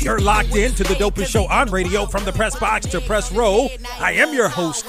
You're locked in to the dopest show on radio from the press box to press row. I am your host,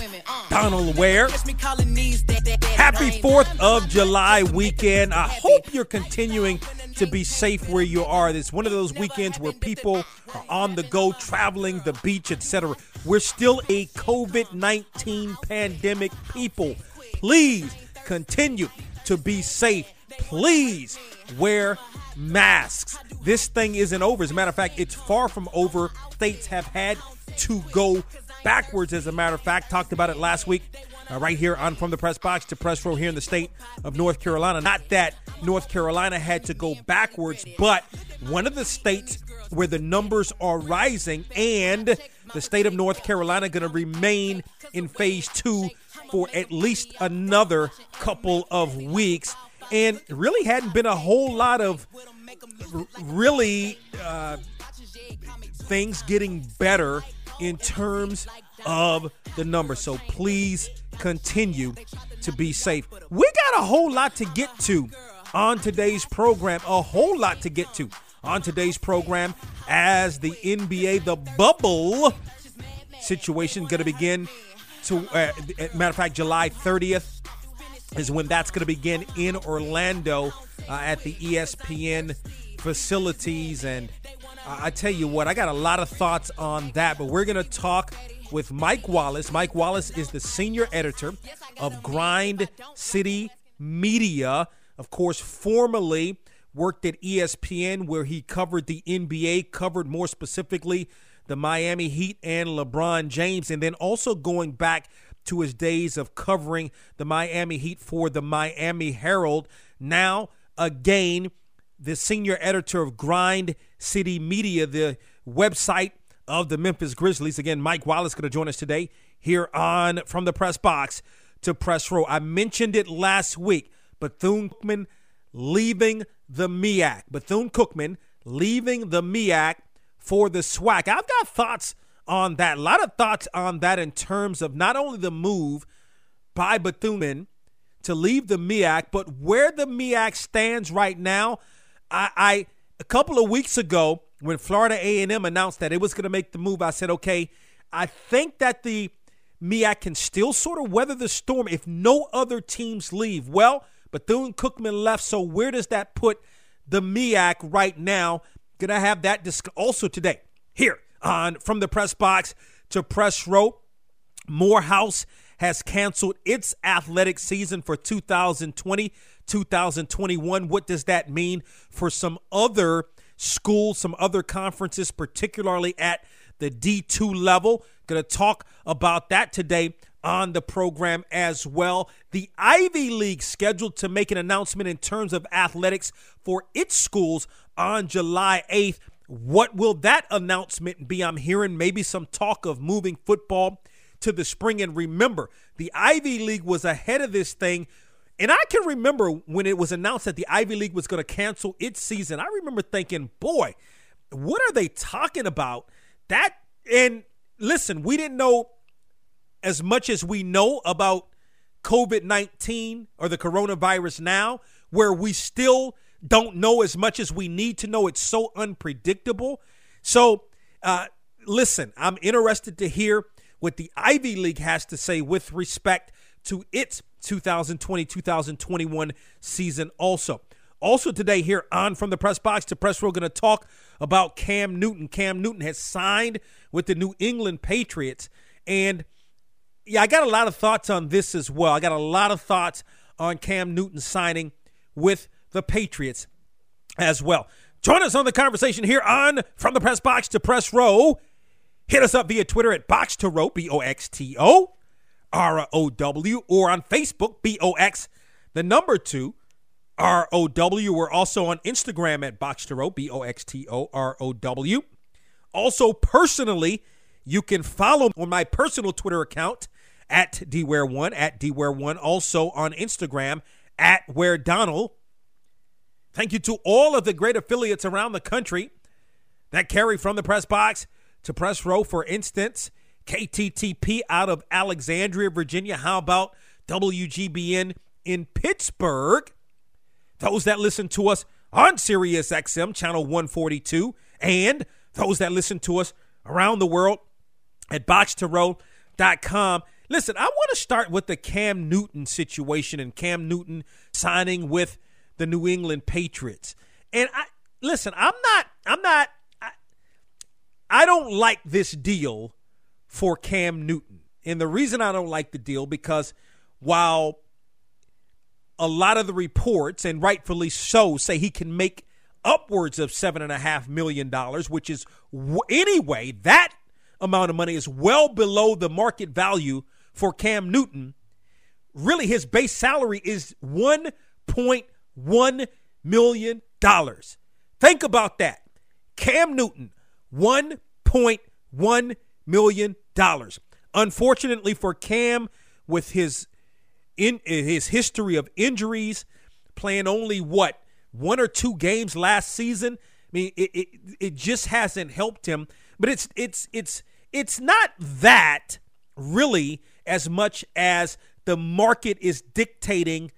Donald Ware. Happy 4th of July weekend. I hope you're continuing to be safe where you are. It's one of those weekends where people are on the go, traveling, the beach, etc. We're still a COVID 19 pandemic people. Please continue to be safe. Please wear masks. This thing isn't over. As a matter of fact, it's far from over. States have had to go backwards, as a matter of fact. Talked about it last week, uh, right here on From the Press Box to Press Row here in the state of North Carolina. Not that North Carolina had to go backwards, but one of the states where the numbers are rising and the state of North Carolina going to remain in phase two for at least another couple of weeks. And really hadn't been a whole lot of really uh, things getting better in terms of the numbers. So please continue to be safe. We got a whole lot to get to on today's program, a whole lot to get to on today's program as the NBA, the bubble situation, going to begin to, uh, matter of fact, July 30th is when that's going to begin in Orlando uh, at the ESPN facilities. And uh, I tell you what, I got a lot of thoughts on that, but we're going to talk with Mike Wallace. Mike Wallace is the senior editor of Grind City Media. Of course, formerly worked at ESPN where he covered the NBA, covered more specifically the Miami Heat and LeBron James, and then also going back to his days of covering the Miami Heat for the Miami Herald. Now, again, the senior editor of Grind City Media, the website of the Memphis Grizzlies. Again, Mike Wallace going to join us today here on From the Press Box to Press Row. I mentioned it last week. Bethune Cookman leaving the MEAC. Bethune Cookman leaving the MEAC for the SWAC. I've got thoughts on that. A lot of thoughts on that in terms of not only the move by Bethune to leave the MEAC, but where the MEAC stands right now. I, I a couple of weeks ago when Florida A&M announced that it was going to make the move, I said, okay, I think that the MEAC can still sort of weather the storm if no other teams leave. Well, Bethune Cookman left, so where does that put the MEAC right now? Gonna have that disc- also today here on From the Press Box to Press Row. Morehouse has canceled its athletic season for 2020 2021. What does that mean for some other schools, some other conferences, particularly at the D2 level? Going to talk about that today on the program as well. The Ivy League scheduled to make an announcement in terms of athletics for its schools on July 8th. What will that announcement be? I'm hearing maybe some talk of moving football to the spring. And remember, the Ivy League was ahead of this thing. And I can remember when it was announced that the Ivy League was going to cancel its season. I remember thinking, boy, what are they talking about? That, and listen, we didn't know as much as we know about COVID 19 or the coronavirus now, where we still don't know as much as we need to know. It's so unpredictable. So, uh, listen, I'm interested to hear what the Ivy League has to say with respect to its 2020 2021 season, also. Also today here on From the Press Box to Press Row, going to talk about Cam Newton. Cam Newton has signed with the New England Patriots. And yeah, I got a lot of thoughts on this as well. I got a lot of thoughts on Cam Newton signing with the Patriots as well. Join us on the conversation here on From the Press Box to Press Row. Hit us up via Twitter at Box to Row, B O X T O R O W, or on Facebook, B O X, the number two, R O W. We're also on Instagram at Box to Row, B O X T O R O W. Also, personally, you can follow on my personal Twitter account at dware1 at dware1 also on instagram at where donald thank you to all of the great affiliates around the country that carry from the press box to press row for instance kttp out of alexandria virginia. How about wgbn in pittsburgh? Those that listen to us on sirius xm channel 142 and those that listen to us around the world at boxtorow.com Listen, I want to start with the Cam Newton situation and Cam Newton signing with the New England Patriots. And I listen, I'm not I'm not I, I don't like this deal for Cam Newton. And the reason I don't like the deal because while a lot of the reports, and rightfully so, say he can make upwards of seven and a half million dollars, which is anyway that amount of money is well below the market value for Cam Newton, really his base salary is $1.1 million. Think about that. Cam Newton, $1.1 million. Unfortunately for Cam, with his in his history of injuries, playing only what one or two games last season. I mean, it, it, it just hasn't helped him. But it's it's it's it's not that really as much as the market is dictating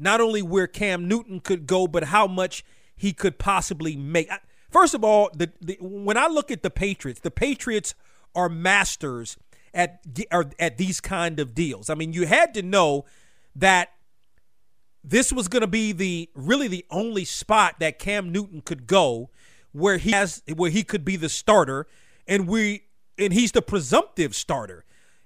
not only where Cam Newton could go, but how much he could possibly make. First of all, the, the, when I look at the Patriots, the Patriots are masters at are, at these kind of deals. I mean, you had to know that this was going to be the really the only spot that Cam Newton could go where he has where he could be the starter, and we and he's the presumptive starter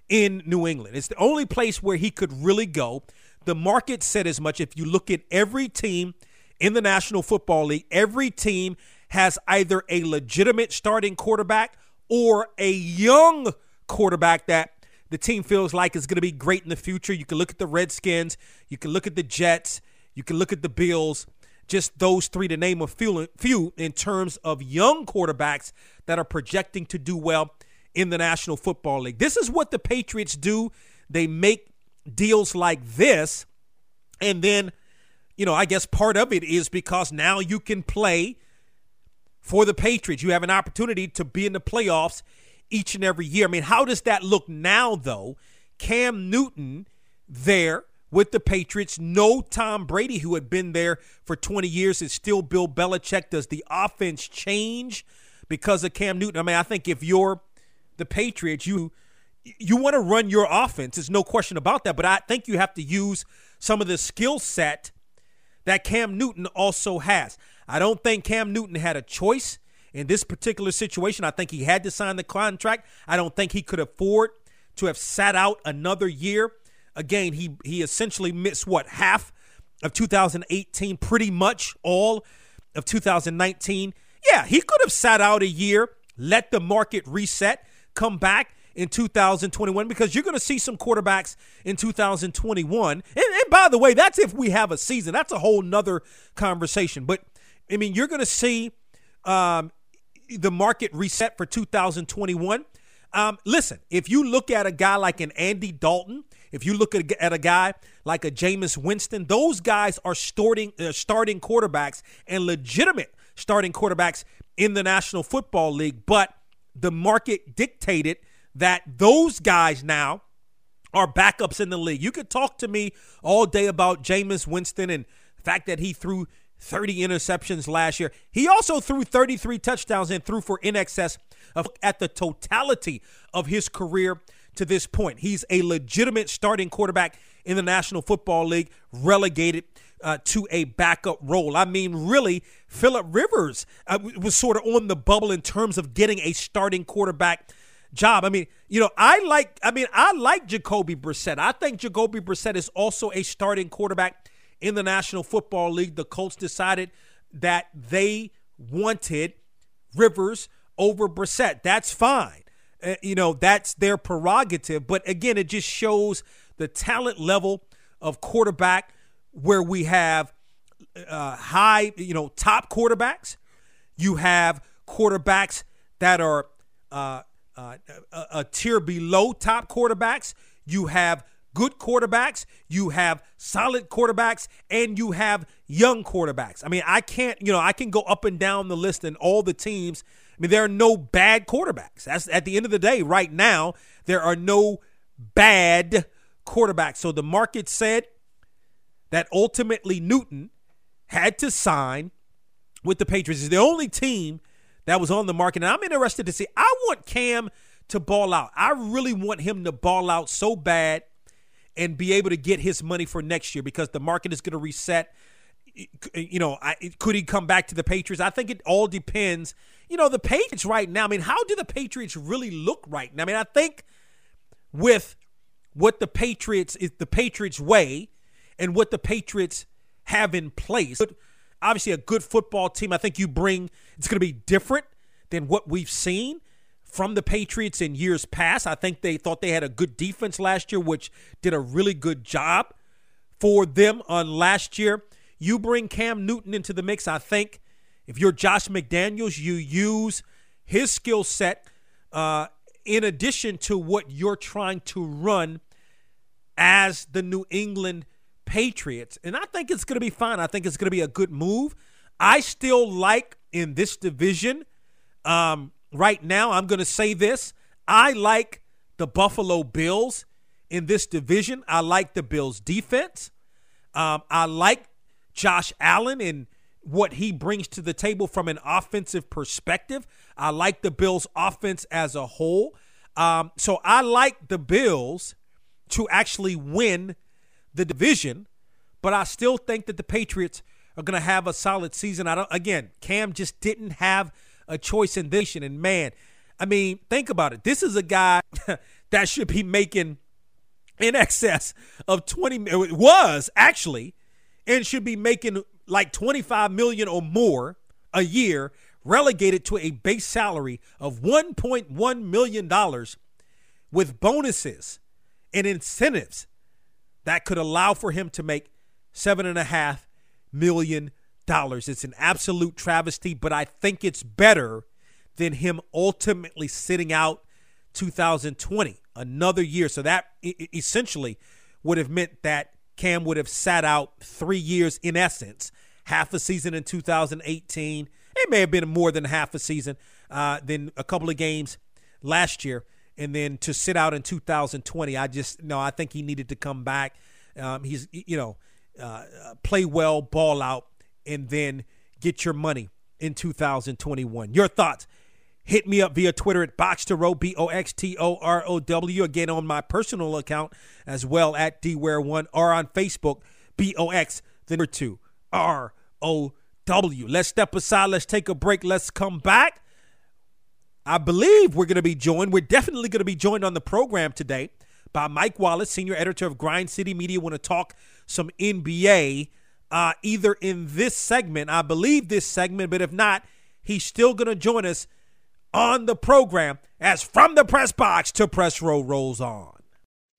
in New England. It's the only place where he could really go. The market said as much. If you look at every team in the National Football League, every team has either a legitimate starting quarterback or a young quarterback that the team feels like is going to be great in the future. You can look at the Redskins, you can look at the Jets, you can look at the Bills. Just those three to name a few, in terms of young quarterbacks that are projecting to do well in the National Football League. This is what the Patriots do. They make deals like this. And then, you know, I guess part of it is because now you can play for the Patriots. You have an opportunity to be in the playoffs each and every year. I mean, how does that look now, though? Cam Newton there with the Patriots. No Tom Brady, who had been there for 20 years, is still Bill Belichick. Does the offense change because of Cam Newton? I mean, I think if you're the Patriots, you you want to run your offense. There's no question about that. But I think you have to use some of the skill set that Cam Newton also has. I don't think Cam Newton had a choice in this particular situation. I think he had to sign the contract. I don't think he could afford to have sat out another year. Again, he he essentially missed what half of 2018, pretty much all of 2019. Yeah, he could have sat out a year, let the market reset come back in 2021 because you're going to see some quarterbacks in 2021. And, and, by the way, that's if we have a season. That's a whole nother conversation. But I mean, you're going to see um, the market reset for 2021. Um, listen, if you look at a guy like an Andy Dalton, if you look at, at a guy like a Jameis Winston, those guys are starting uh, starting quarterbacks and legitimate starting quarterbacks in the National Football League. But the market dictated that those guys now are backups in the league. You could talk to me all day about Jameis Winston and the fact that he threw 30 interceptions last year. He also threw 33 touchdowns and threw for in excess of at the totality of his career to this point. He's a legitimate starting quarterback in the National Football League, relegated uh, to a backup role. I mean, really, Philip Rivers uh, was sort of on the bubble in terms of getting a starting quarterback job. I mean, you know, I like. I mean, I like Jacoby Brissett. I think Jacoby Brissett is also a starting quarterback in the National Football League. The Colts decided that they wanted Rivers over Brissett. That's fine. Uh, you know, that's their prerogative. But again, it just shows the talent level of quarterback where we have uh, high, you know, top quarterbacks. You have quarterbacks that are uh, uh, a, a tier below top quarterbacks. You have good quarterbacks, you have solid quarterbacks, and you have young quarterbacks. I mean, I can't, you know, I can go up and down the list and all the teams. I mean, there are no bad quarterbacks. That's at the end of the day, right now, there are no bad quarterbacks. So the market said that ultimately Newton had to sign with the Patriots. Is the only team that was on the market. And I'm interested to see. I want Cam to ball out. I really want him to ball out so bad and be able to get his money for next year because the market is going to reset. You know, I, could he come back to the Patriots? I think it all depends. You know, the Patriots right now. I mean, how do the Patriots really look right now? I mean, I think with what the Patriots is the Patriots way and what the Patriots have in place obviously a good football team. I think you bring it's going to be different than what we've seen from the Patriots in years past. I think they thought they had a good defense last year, which did a really good job for them on last year. You bring Cam Newton into the mix. I think if you're Josh McDaniels, you use his skill set uh, in addition to what you're trying to run as the New England Patriots. And I think it's going to be fine. I think it's going to be a good move. I still like in this division, um, right now, I'm going to say this. I like the Buffalo Bills in this division. I like the Bills' defense. Um, I like Josh Allen and what he brings to the table from an offensive perspective. I like the Bills' offense as a whole. Um, so I like the Bills to actually win the division, but I still think that the Patriots are going to have a solid season. I don't. Again, Cam just didn't have a choice in this, and man, I mean, think about it. This is a guy that should be making in excess of 20 it was actually and should be making like 25 million or more a year relegated to a base salary of 1.1 million dollars with bonuses and incentives that could allow for him to make seven and a half million dollars. It's an absolute travesty, but I think it's better than him ultimately sitting out 2020, another year. So that essentially would have meant that Cam would have sat out three years in essence, half a season in 2018. It may have been more than half a season, uh, then a couple of games last year and then to sit out in 2020, I just no, I think he needed to come back. Um, he's you know uh, play well, ball out, and then get your money in 2021. Your thoughts? Hit me up via Twitter at Boxtorow, B O X T O R O W. Again, on my personal account as well at DWare1 or on Facebook, B O X, the number two, R O W. Let's step aside. Let's take a break. Let's come back. I believe we're going to be joined. We're definitely going to be joined on the program today by Mike Wallace, senior editor of Grind City Media. Want to talk some NBA, uh, either in this segment, I believe this segment, but if not, he's still going to join us on the program as From the Press Box to Press Row rolls on.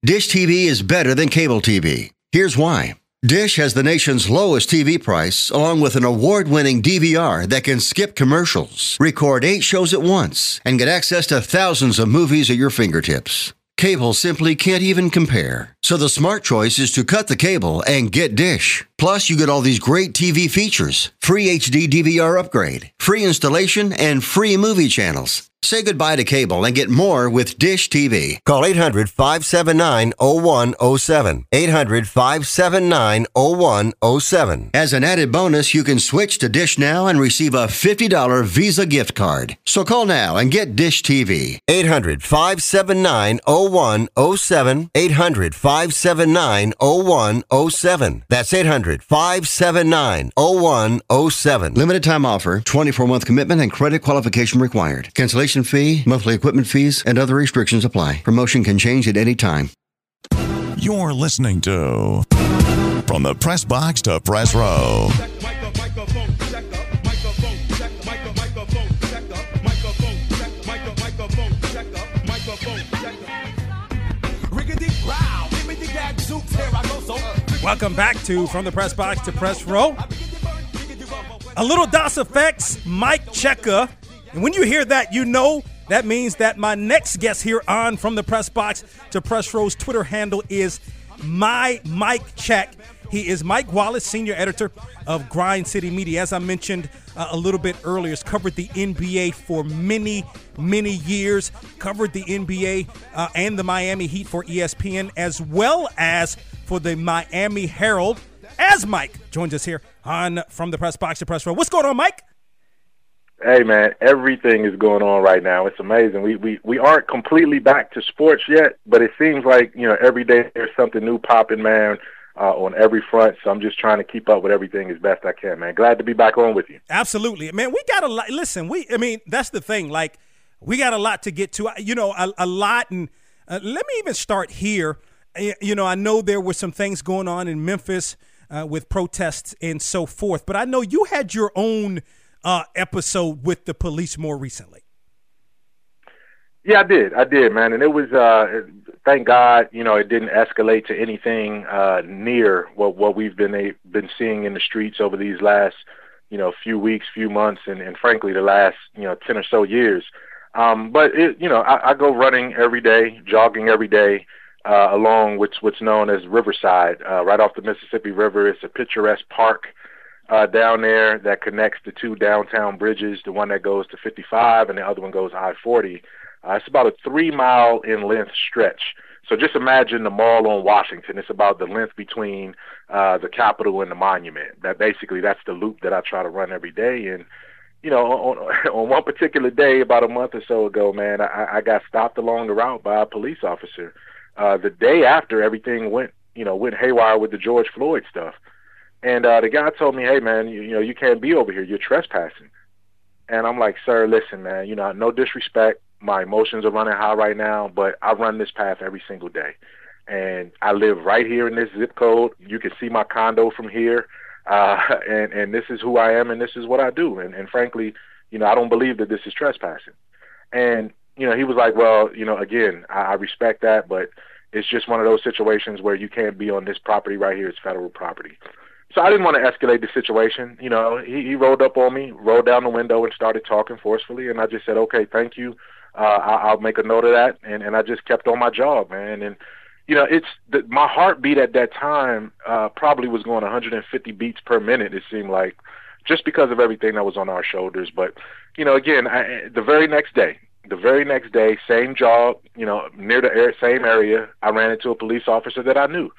Dish TV is better than cable TV. Here's why. Dish has the nation's lowest TV price, along with an award winning DVR that can skip commercials, record eight shows at once, and get access to thousands of movies at your fingertips. Cable simply can't even compare. So the smart choice is to cut the cable and get Dish. Plus, you get all these great TV features free HD DVR upgrade, free installation, and free movie channels. Say goodbye to cable and get more with Dish TV. Call 800 579 0107. 800 579 0107. As an added bonus, you can switch to Dish now and receive a $50 Visa gift card. So call now and get Dish TV. 800 579 0107. 800 579 579 0107. That's 800 579 0107. Limited time offer, 24 month commitment, and credit qualification required. Cancellation fee, monthly equipment fees, and other restrictions apply. Promotion can change at any time. You're listening to From the Press Box to Press Row. Welcome back to From the Press Box to Press Row. A little Das EFX, Mic Checka. And when you hear that, you know that means that my next guest here on From the Press Box to Press Row's Twitter handle is my Mike Check. He is Mike Wallace, senior editor of Grind City Media. As I mentioned uh, a little bit earlier, has covered the NBA for many, many years. Covered the NBA uh, and the Miami Heat for ESPN, as well as for the Miami Herald. As Mike joins us here on From the Press Box to Press Row. What's going on, Mike? Hey man, everything is going on right now. It's amazing. We we we aren't completely back to sports yet, but it seems like you know every day there's something new popping, man, uh, on every front. So I'm just trying to keep up with everything as best I can, man. Glad to be back on with you. Absolutely, man. We got a lot. Listen, we. I mean, that's the thing. Like, we got a lot to get to. You know, a, a lot. And uh, let me even start here. You know, I know there were some things going on in Memphis uh, with protests and so forth, but I know you had your own uh, episode with the police more recently. Yeah, I did. I did, man, and it was. Uh, thank God, you know, it didn't escalate to anything uh, near what what we've been a, been seeing in the streets over these last, you know, few weeks, few months, and, and frankly, the last you know ten or so years. Um, but it, you know, I, I go running every day, jogging every day, uh, along what's what's known as Riverside, uh, right off the Mississippi River. It's a picturesque park uh, down there that connects the two downtown bridges, the one that goes to 55 and the other one goes I-40. Uh, it's about a three mile in length stretch. So just imagine the mall on Washington. It's about the length between uh, the Capitol and the Monument. That basically that's the loop that I try to run every day. And you know, on, on one particular day about a month or so ago, man, I, I got stopped along the route by a police officer. Uh, the day after everything went, you know, went haywire with the George Floyd stuff. And uh, the guy told me, "Hey, man, you, you know you can't be over here. You're trespassing." And I'm like, "Sir, listen, man. You know, no disrespect. My emotions are running high right now, but I run this path every single day, and I live right here in this zip code. You can see my condo from here, uh, and and this is who I am, and this is what I do. And and frankly, you know, I don't believe that this is trespassing." And you know, he was like, "Well, you know, again, I, I respect that, but." It's just one of those situations where you can't be on this property right here. It's federal property. So I didn't want to escalate the situation. You know, he, he rolled up on me, rolled down the window, and started talking forcefully. And I just said, "Okay, thank you. Uh, I, I'll make a note of that." And and I just kept on my job, man. And you know, it's the, my heartbeat at that time uh, probably was going 150 beats per minute. It seemed like just because of everything that was on our shoulders. But you know, again, I, the very next day, the very next day, same job, you know, near the air, same area, I ran into a police officer that I knew.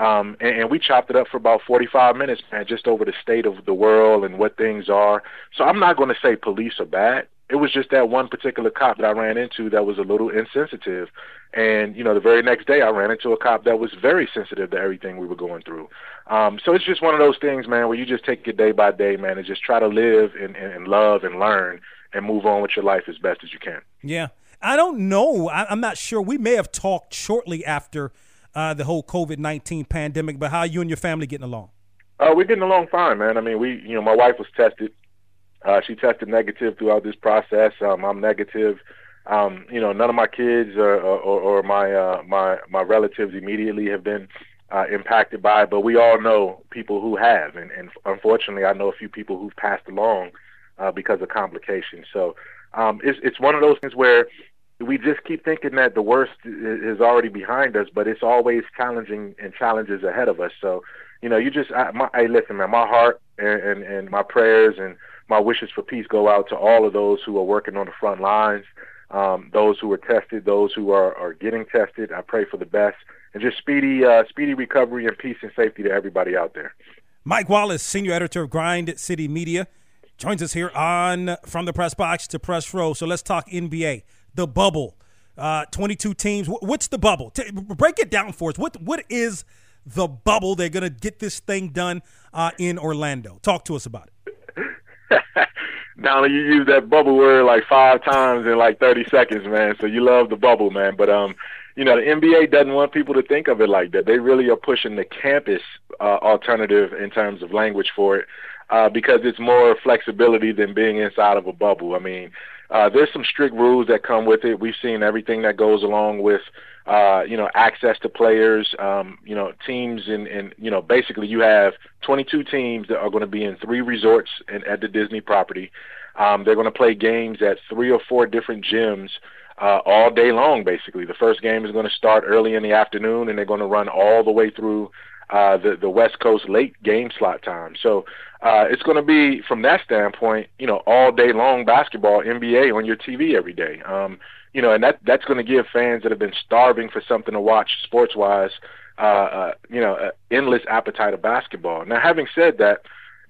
Um, and, and we chopped it up for about 45 minutes, man, just over the state of the world and what things are. So I'm not going to say police are bad. It was just that one particular cop that I ran into that was a little insensitive. And, you know, the very next day I ran into a cop that was very sensitive to everything we were going through. Um, so it's just one of those things, man, where you just take it day by day, man, and just try to live and, and, and love and learn and move on with your life as best as you can. Yeah. I don't know. I, I'm not sure. We may have talked shortly after – uh, the whole COVID nineteen pandemic. But how are you and your family getting along? Uh, we're getting along fine, man. I mean, we, you know, my wife was tested. Uh, she tested negative throughout this process. Um, I'm negative. Um, you know, none of my kids or, or, or my uh, my my relatives immediately have been uh, impacted by it, but we all know people who have, and, and unfortunately, I know a few people who've passed along uh, because of complications. So um, it's it's one of those things where we just keep thinking that the worst is already behind us, but it's always challenging and challenges ahead of us. So, you know, you just, I, my, hey, listen, man, my heart and, and, and my prayers and my wishes for peace go out to all of those who are working on the front lines, um, those who are tested, those who are, are getting tested. I pray for the best and just speedy, uh, speedy recovery and peace and safety to everybody out there. Mike Wallace, senior editor of Grind City Media, joins us here on From the Press Box to Press Row. So let's talk NBA the bubble. uh, 22 teams. What's the bubble? Break it down for us. What what is the bubble? They're going to get this thing done uh, in Orlando. Talk to us about it. Now you use that bubble word like five times in like 30 seconds, man. So you love the bubble, man. But um, you know, the NBA doesn't want people to think of it like that. They really are pushing the campus uh, alternative in terms of language for it uh, because it's more flexibility than being inside of a bubble. I mean, uh, there's some strict rules that come with it. We've seen everything that goes along with, uh, you know, access to players, um, you know, teams, and, and you know, basically you have 22 teams that are going to be in three resorts and at the Disney property. Um, they're going to play games at three or four different gyms uh, all day long. Basically, the first game is going to start early in the afternoon, and they're going to run all the way through uh, the the West Coast late game slot time. So uh, it's going to be from that standpoint, you know, all day long basketball, NBA on your TV every day. Um, you know, and that that's going to give fans that have been starving for something to watch sports wise, uh, uh, you know, uh, endless appetite of basketball. Now, having said that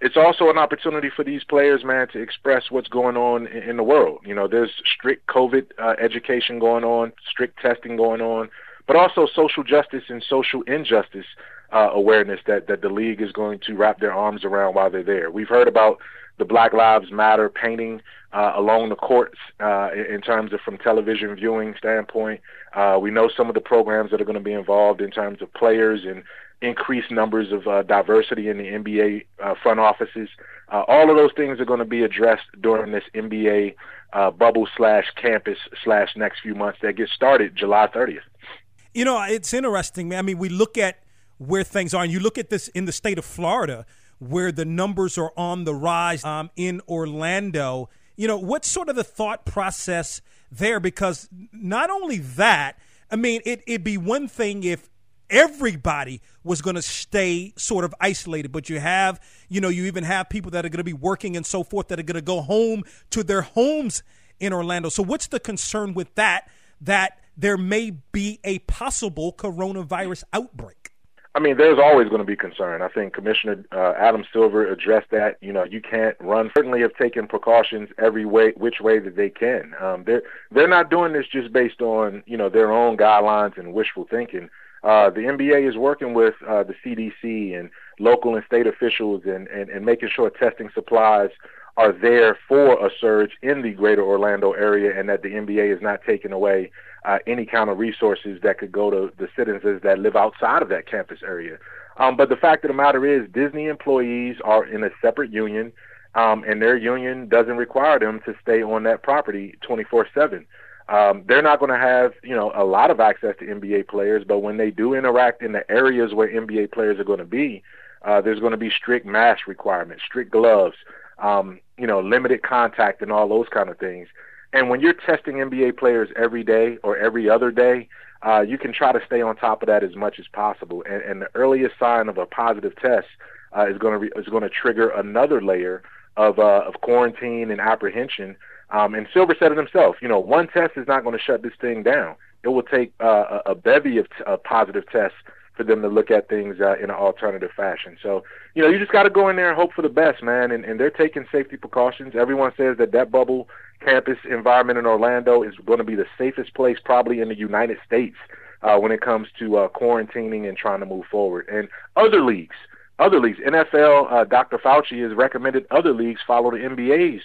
it's also an opportunity for these players, man, to express what's going on in, in the world. You know, there's strict COVID uh, education going on, strict testing going on, but also social justice and social injustice uh, awareness that that the league is going to wrap their arms around while they're there. We've heard about the Black Lives Matter painting uh, along the courts uh, in terms of from television viewing standpoint. Uh, we know some of the programs that are going to be involved in terms of players and increased numbers of uh, diversity in the NBA uh, front offices. All of those things are going to be addressed during this NBA bubble slash campus slash next few months that gets started July 30th. You know, it's interesting. I mean, we look at where things are, and you look at this in the state of Florida, where the numbers are on the rise. Um, in Orlando, you know, what's sort of the thought process there? Because not only that, I mean, it, it'd be one thing if everybody was going to stay sort of isolated. But you have, you know, you even have people that are going to be working and so forth that are going to go home to their homes in Orlando. So, what's the concern with that? That there may be a possible coronavirus outbreak. I mean, there's always going to be concern. I think Commissioner uh, Adam Silver addressed that. You know, you can't run. Certainly, have taken precautions every way, which way that they can. Um, they're they're not doing this just based on you know their own guidelines and wishful thinking. Uh, the NBA is working with uh, the CDC and local and state officials and, and, and making sure testing supplies are there for a surge in the greater Orlando area and that the NBA is not taking away uh, any kind of resources that could go to the citizens that live outside of that campus area. Um, but the fact of the matter is, Disney employees are in a separate union, um, and their union doesn't require them to stay on that property 24 7. Um, they're not going to have, you know, a lot of access to NBA players, but when they do interact in the areas where NBA players are going to be, uh, there's going to be strict mask requirements, strict gloves, um, you know, limited contact, and all those kind of things. And when you're testing NBA players every day or every other day, uh, you can try to stay on top of that as much as possible. And, and the earliest sign of a positive test uh, is going to is going to trigger another layer of uh, of quarantine and apprehension um, and Silver said it himself. You know, one test is not going to shut this thing down. It will take uh, a, a bevy of t- uh, positive tests for them to look at things uh, in an alternative fashion. So, you know, you just got to go in there and hope for the best, man. And, and they're taking safety precautions. Everyone says that that bubble campus environment in Orlando is going to be the safest place probably in the United States uh, when it comes to uh, quarantining and trying to move forward. And other leagues, other leagues, NFL, uh, Dr. Fauci has recommended other leagues follow the NBA's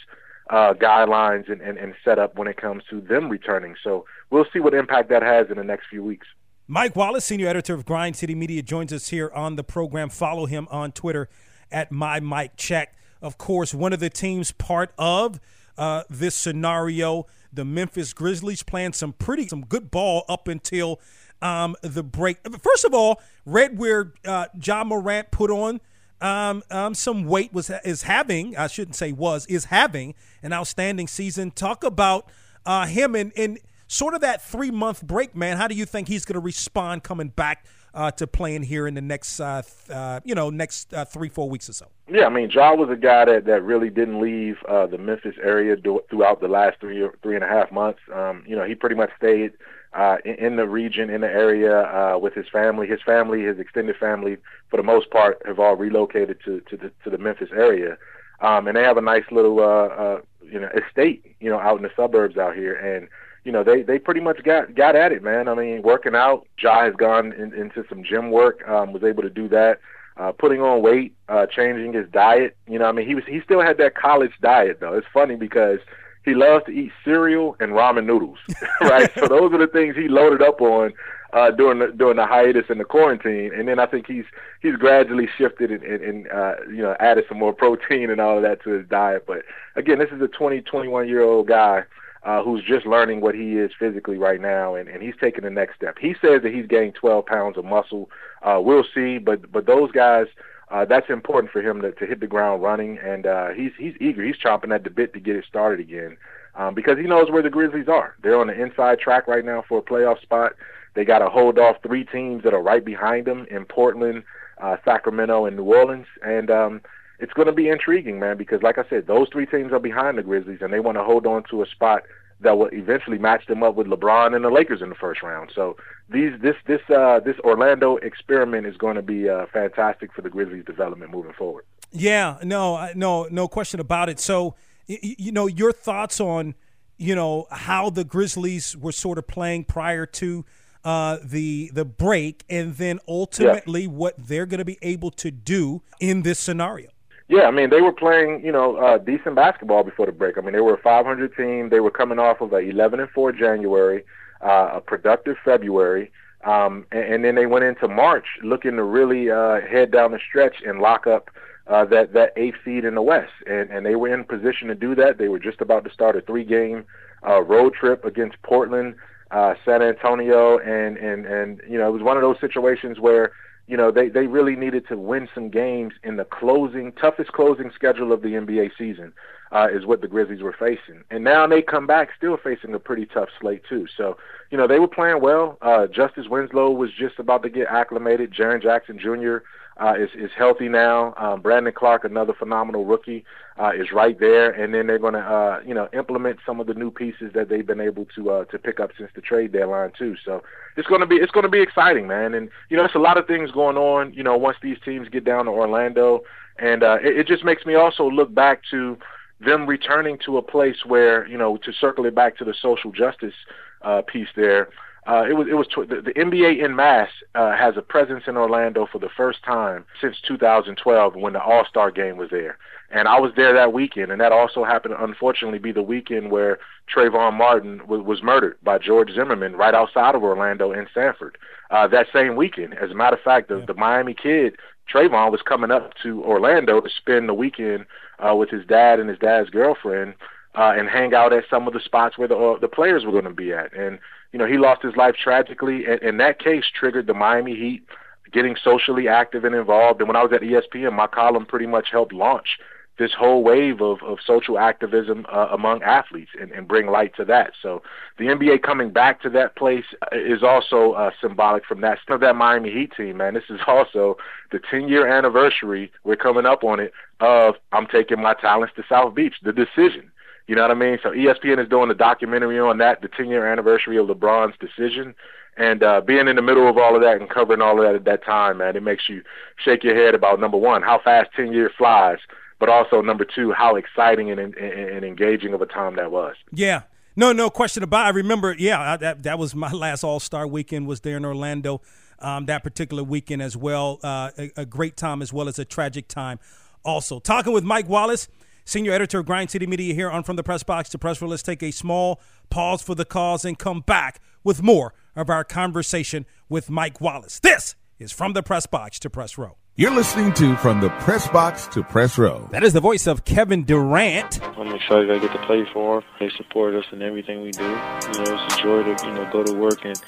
uh, guidelines and, and, and setup when it comes to them returning. So we'll see what impact that has in the next few weeks. Mike Wallace, senior editor of Grind City Media, joins us here on the program. Follow him on Twitter at my Mike Check. Of course, one of the teams part of uh, this scenario, the Memphis Grizzlies, playing some pretty some good ball up until um, the break. First of all, read where uh, Ja Morant put on um, um, some weight was is having I shouldn't say was is having an outstanding season. Talk about uh, him and and sort of that three month break, man. How do you think he's going to respond coming back uh, to playing here in the next uh, uh, you know next uh, three four weeks or so? Yeah, I mean, Ja was a guy that, that really didn't leave uh, the Memphis area do, throughout the last three three and a half months. Um, you know, he pretty much stayed uh, in, in the region, in the area, uh, with his family. His family, his extended family, for the most part, have all relocated to to the, to the Memphis area, um, and they have a nice little uh, uh, you know estate, you know, out in the suburbs out here. And you know, they they pretty much got got at it, man. I mean, working out. Ja has gone in, into some gym work. Um, was able to do that. Uh, putting on weight, uh, changing his diet. You know, I mean, he was he still had that college diet though. It's funny because he loves to eat cereal and ramen noodles, right? so those are the things he loaded up on uh, during the, during the hiatus and the quarantine, and then I think he's he's gradually shifted and, and, and uh, you know added some more protein and all of that to his diet. But again, this is a 20, 21 year old guy uh, who's just learning what he is physically right now, and, and he's taking the next step. He says that he's gained 12 pounds of muscle. Uh, we'll see, but but those guys. Uh, that's important for him to, to hit the ground running, and uh, he's he's eager. He's chomping at the bit to get it started again, um, because he knows where the Grizzlies are. They're on the inside track right now for a playoff spot. They got to hold off three teams that are right behind them in Portland, uh, Sacramento, and New Orleans. And um, it's going to be intriguing, man, because like I said, those three teams are behind the Grizzlies, and they want to hold on to a spot that will eventually match them up with LeBron and the Lakers in the first round. So these this this uh, this Orlando experiment is going to be uh, fantastic for the Grizzlies' development moving forward. Yeah, no, no, no question about it. So you know your thoughts on you know how the Grizzlies were sort of playing prior to uh, the the break, and then ultimately yeah. what they're going to be able to do in this scenario. Yeah, I mean they were playing, you know, uh, decent basketball before the break. I mean they were a 500 team. They were coming off of a 11 and 4 January, uh, a productive February, um, and, and then they went into March looking to really uh, head down the stretch and lock up uh, that that eighth seed in the West, and and they were in position to do that. They were just about to start a three game uh, road trip against Portland uh, San Antonio, and and and you know it was one of those situations where you know they they really needed to win some games in the closing toughest closing schedule of the NBA season uh, is what the Grizzlies were facing, and now they come back still facing a pretty tough slate too. So you know they were playing well. Uh, Justice Winslow was just about to get acclimated. Jaren Jackson Jr uh, is is healthy now. Um, Brandon Clarke, another phenomenal rookie, uh, is right there, and then they're going to uh, you know implement some of the new pieces that they've been able to uh, to pick up since the trade deadline too. So it's going to be it's going to be exciting, man. And you know, there's a lot of things going on. You know, once these teams get down to Orlando, and uh, it, it just makes me also look back to them returning to a place where you know to circle it back to the social justice uh, piece there uh, it was it was tw- the, the NBA in mass uh, has a presence in Orlando for the first time since 2012 when the All Star Game was there, and I was there that weekend, and that also happened to unfortunately be the weekend where Trayvon Martin w- was murdered by George Zimmerman right outside of Orlando in Sanford uh, that same weekend. As a matter of fact, the, the Miami kid Trayvon was coming up to Orlando to spend the weekend uh, with his dad and his dad's girlfriend. Uh, and hang out at some of the spots where the uh, the players were going to be at. And you know, he lost his life tragically, and, and that case triggered the Miami Heat getting socially active and involved. And when I was at ESPN, my column pretty much helped launch this whole wave of, of social activism uh, among athletes and, and bring light to that. So the NBA coming back to that place uh, is also uh, symbolic from that of that Miami Heat team, man. This is also the 10 year anniversary. We're coming up on it of I'm taking my talents to South Beach. The decision. You know what I mean? So ESPN is doing a documentary on that, the 10 year anniversary of LeBron's decision. And uh, being in the middle of all of that and covering all of that at that time, man, it makes you shake your head about number one, how fast 10 years flies, but also number two, how exciting and, and, and engaging of a time that was. Yeah. No, no question about. It. I remember. Yeah, that that was my last All Star weekend. Was there in Orlando, um, that particular weekend as well. Uh, a, a great time as well as a tragic time. Also talking with Mike Wallace senior editor of Grind City Media here on From the Press Box to Press Row. Let's take a small pause for the cause and come back with more of our conversation with Mike Wallace. This is From the Press Box to Press Row. You're listening to From the Press Box to Press Row. That is the voice of Kevin Durant. I'm excited I get to play for them. They support us in everything we do. You know, it's a joy to, you know, go to work and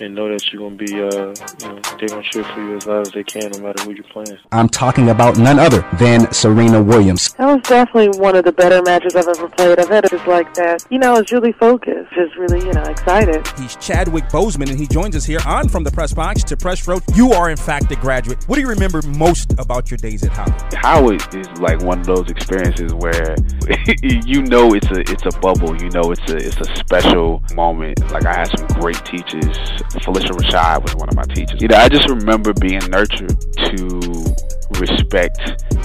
and know that you're going to be, uh, you know, they're going to cheer for you as loud as they can no matter who you're playing. I'm talking about none other than Serena Williams. That was definitely one of the better matches I've ever played. I've had it just like that. You know, it's really focused, just really, you know, excited. He's Chadwick Boseman, and he joins us here on From the Press Box to Press Row. You are, in fact, a graduate. What do you remember most about your days at Howard? Howard is like one of those experiences where you know it's a it's a bubble. You know it's a it's a special moment. Like I had some great teachers Phylicia Rashad was one of my teachers. You know, I just remember being nurtured to respect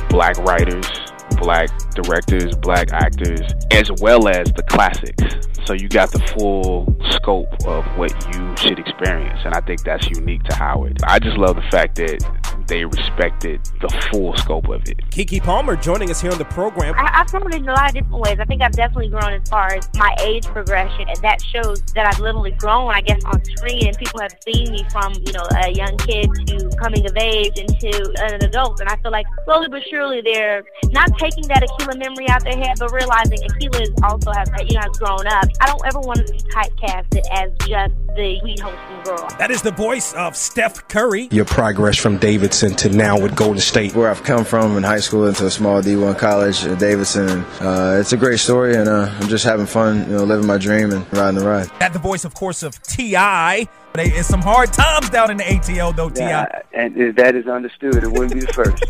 black writers, black directors, black actors, as well as the classics. So you got the full scope of what you should experience, and I think that's unique to Howard. I just love the fact that they respected the full scope of it. Keke Palmer joining us here on the program. I, I've grown in a lot of different ways. I think I've definitely grown as far as my age progression, and that shows that I've literally grown, I guess, on screen, and people have seen me from, you know, a young kid to coming of age into an adult. And I feel like slowly but surely they're not taking that Akeelah memory out their head, but realizing Akeelah is also has, you know, has grown up. I don't ever want to be typecasted as just the sweet wholesome girl. That is the voice of Steph Curry. Your progress from Davidson to now with Golden State. Where I've come from in high school into a small D1 college at Davidson. Uh, it's a great story, and uh, I'm just having fun, you know, living my dream and riding the ride. That the voice, of course, of T.I. It's some hard times down in the ATL, though, Ti. Yeah, and that is understood. It wouldn't be the first.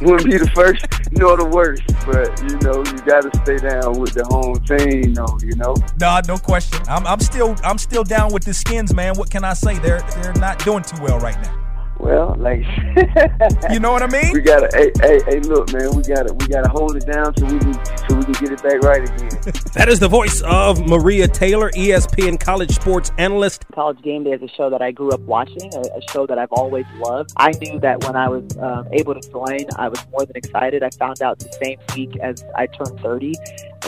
wouldn't be the first nor the worst. But you know, you got to stay down with the home team, though. You know. Nah, no question. I'm, I'm still, I'm still down with the Skins, man. What can I say? They're, they're not doing too well right now. Well, like you know what I mean. We gotta, hey, hey, hey, look, man, we gotta, we gotta hold it down so we can, so we can get it back right again. that is the voice of Maria Taylor, ESPN college sports analyst. College Game Day is a show that I grew up watching, a, a show that I've always loved. I knew that when I was uh, able to join, I was more than excited. I found out the same week as I turned 30,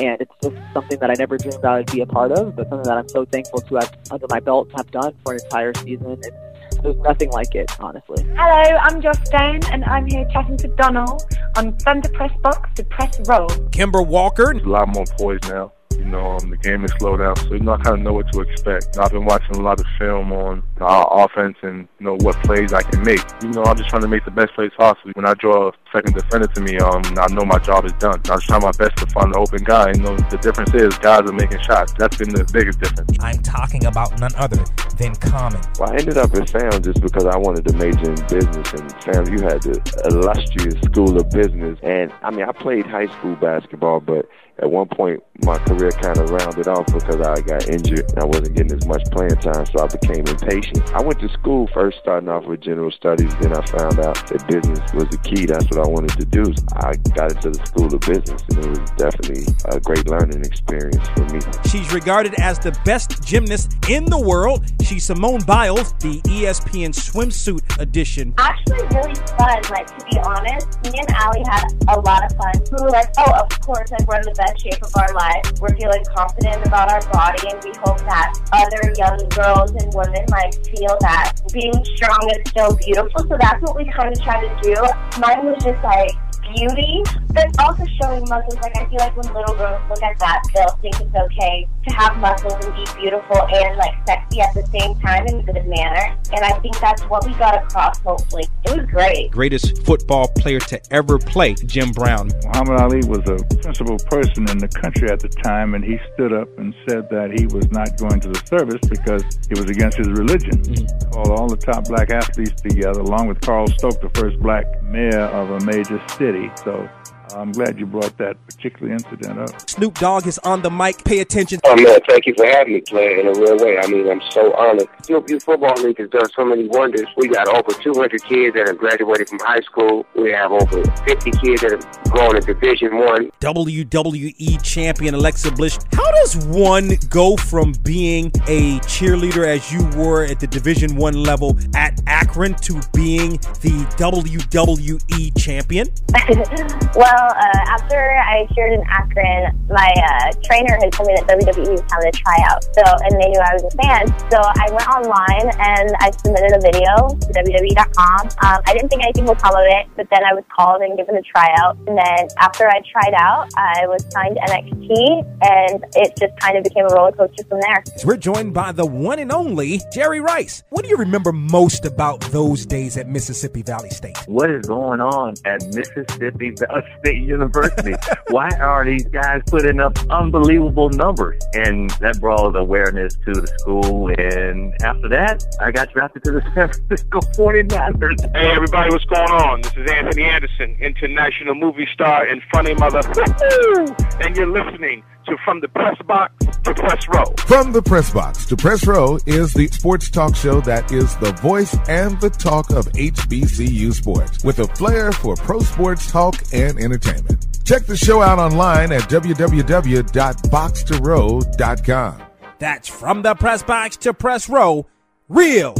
and it's just something that I never dreamed I would be a part of, but something that I'm so thankful to have under my belt to have done for an entire season. And, there's nothing like it, honestly. Hello, I'm Joss Stone, and I'm here chatting to Donald on Thunder Press Box to Press Row. Kemba Walker. There's a lot more poise now. You know, um, the game is slowed down, so you know I kind of know what to expect. I've been watching a lot of film on our offense and you know what plays I can make. You know, I'm just trying to make the best plays possible. When I draw a second defender to me, um, I know my job is done. I'm just trying my best to find the open guy. You know, the difference is guys are making shots. That's been the biggest difference. I'm talking about none other than Common. Well, I ended up at Sam just because I wanted to major in business, and FAMU had the illustrious School of Business, and I mean, I played high school basketball, but at one point my career kind of rounded off because I got injured and I wasn't getting as much playing time, so I became impatient. I went to school first starting off with general studies, then I found out that business was the key. That's what I wanted to do. I got into the School of Business, and it was definitely a great learning experience for me. She's regarded as the best gymnast in the world. She's Simone Biles, the ESPN swimsuit edition. Actually, really fun. Like to be honest, me and Aly had a lot of fun. We were like, oh, of course, like we're the best shape of our lives. We're feeling confident about our body, and we hope that other young girls and women like feel that being strong is still beautiful. So that's what we kind of try to do. Mine was just like beauty, but also showing muscles. Like I feel like when little girls look at that, they'll think it's okay to have muscles and be beautiful and like sexy at the same time in a good manner. And I think that's what we got across. Hopefully, it was great. Greatest football player to ever play, Jim Brown. Muhammad Ali was a principal person in the country at the time, and he stood up and said that he was not going to the service because it was against his religion. Mm-hmm. Called all the top black athletes together, along with Carl Stokes, the first black mayor of a major city. So I'm glad you brought that particular incident up. Snoop Dogg is on the mic. Pay attention. Oh man, thank you for having me play in a real way. I mean, I'm so honored. Snoop Football League has done so many wonders. We got over 200 kids that have graduated from high school. We have over 50 kids that have gone to Division One. WWE champion Alexa Bliss. How does one go from being a cheerleader as you were at the Division One level at Akron to being the WWE champion? well. Uh, after I cheered in Akron, my uh, trainer had told me that WWE was having a tryout. So, and they knew I was a fan. So I went online and I submitted a video to WWE.com. Um, I didn't think anything would come of it, but then I was called and given a tryout. And then after I tried out, I was signed to NXT, and it just kind of became a roller coaster from there. We're joined by the one and only Jerry Rice. What do you remember most about those days at Mississippi Valley State? What is going on at Mississippi Valley State? University. Why are these guys putting up unbelievable numbers? And that brought awareness to the school. And after that, I got drafted to the San Francisco 49ers. Hey, everybody, what's going on? This is Anthony Anderson, international movie star and funny mother. and you're listening to From the Press Box to Press Row. From the Press Box to Press Row is the sports talk show that is the voice and the talk of HBCU sports with a flair for pro sports talk and entertainment. Check the show out online at www.boxtorow.com. That's from the press box to press row, real,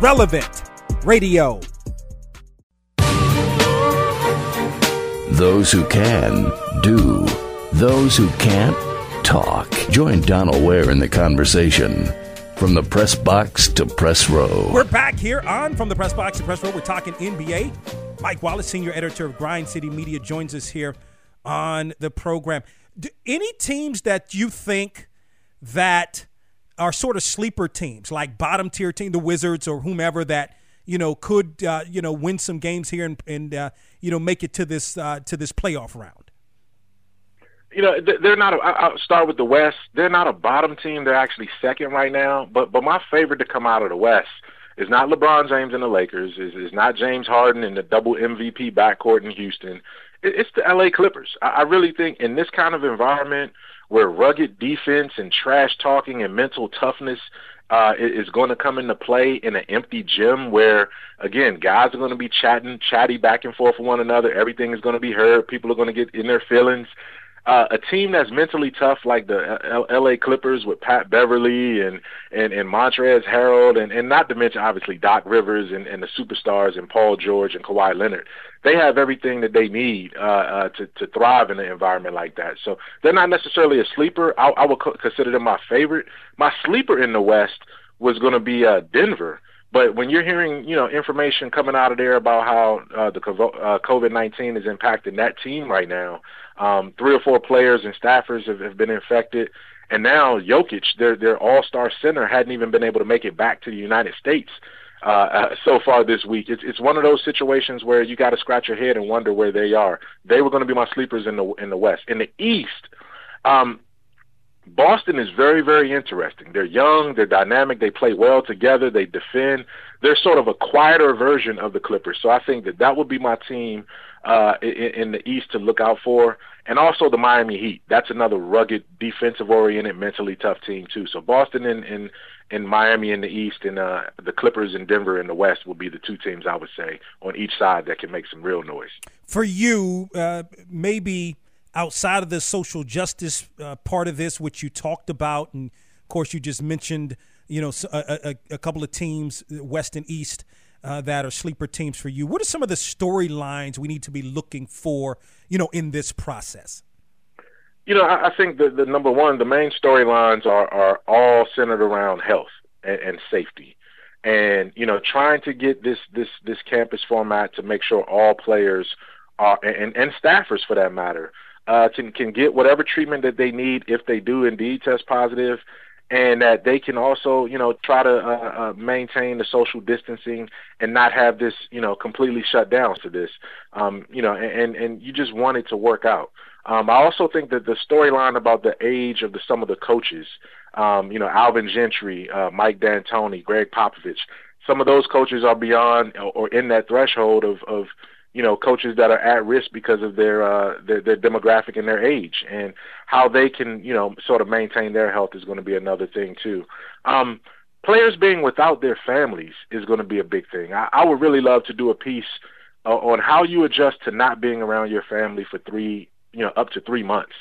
relevant radio. Those who can, do. Those who can't, talk. Join Donald Ware in the conversation. From the press box to press row. We're back here on From the Press Box to Press Row. We're talking NBA. Mike Wallace, senior editor of Grind City Media, joins us here on the program. Do any teams that you think that are sort of sleeper teams, like bottom tier team, the Wizards or whomever that you know could uh, you know win some games here and, and uh, you know make it to this uh, to this playoff round? You know they're not. A, I'll start with the West. They're not a bottom team. They're actually second right now. But but my favorite to come out of the West is not LeBron James and the Lakers. Is is not James Harden and the double MVP backcourt in Houston. It's the LA Clippers. I really think in this kind of environment where rugged defense and trash talking and mental toughness uh, is going to come into play in an empty gym where, again, guys are going to be chatting, chatty back and forth with one another. Everything is going to be heard. People are going to get in their feelings uh, a team that's mentally tough like the L- L.A. Clippers with Pat Beverley and and, and Harrell and, and not to mention obviously Doc Rivers and, and the superstars and Paul George and Kawhi Leonard. They have everything that they need uh, uh, to to thrive in an environment like that. So they're not necessarily a sleeper. I, I would co- consider them my favorite. My sleeper in the West was going to be uh, Denver. But when you're hearing, you know, information coming out of there about how uh, the uh, COVID-19 is impacting that team right now, um, three or four players and staffers have, have been infected, and now Jokic, their their all-star center, hadn't even been able to make it back to the United States uh, uh, so far this week. It's it's one of those situations where you got to scratch your head and wonder where they are. They were going to be my sleepers in the in the West. In the East, um, Boston is very, very interesting. They're young, they're dynamic, they play well together, they defend. They're sort of a quieter version of the Clippers. So I think that that would be my team uh, in, in the East to look out for. And also the Miami Heat. That's another rugged, defensive-oriented, mentally tough team too. So Boston and and, and Miami in the East, and uh, the Clippers in Denver in the West will be the two teams I would say on each side that can make some real noise. For you, uh, maybe outside of the social justice uh, part of this, which you talked about, and of course you just mentioned, you know, a, a, a couple of teams, West and East, uh, that are sleeper teams for you. What are some of the storylines we need to be looking for, you know, in this process? You know, I, I think the, the number one, the main storylines are are all centered around health and, and safety and you know trying to get this this this campus format to make sure all players are and and staffers for that matter uh, can can get whatever treatment that they need if they do indeed test positive, and that they can also you know try to uh, uh, maintain the social distancing and not have this you know completely shut down to this. Um, you know, and and you just want it to work out. Um, I also think that the storyline about the age of the, some of the coaches, um, you know, Alvin Gentry, uh, Mike D'Antoni, Gregg Popovich, some of those coaches are beyond or in that threshold of, of you know coaches that are at risk because of their uh their, their demographic and their age. And how they can you know sort of maintain their health is going to be another thing too. Um players being without their families is going to be a big thing. I, I would really love to do a piece uh, on how you adjust to not being around your family for three you know up to three months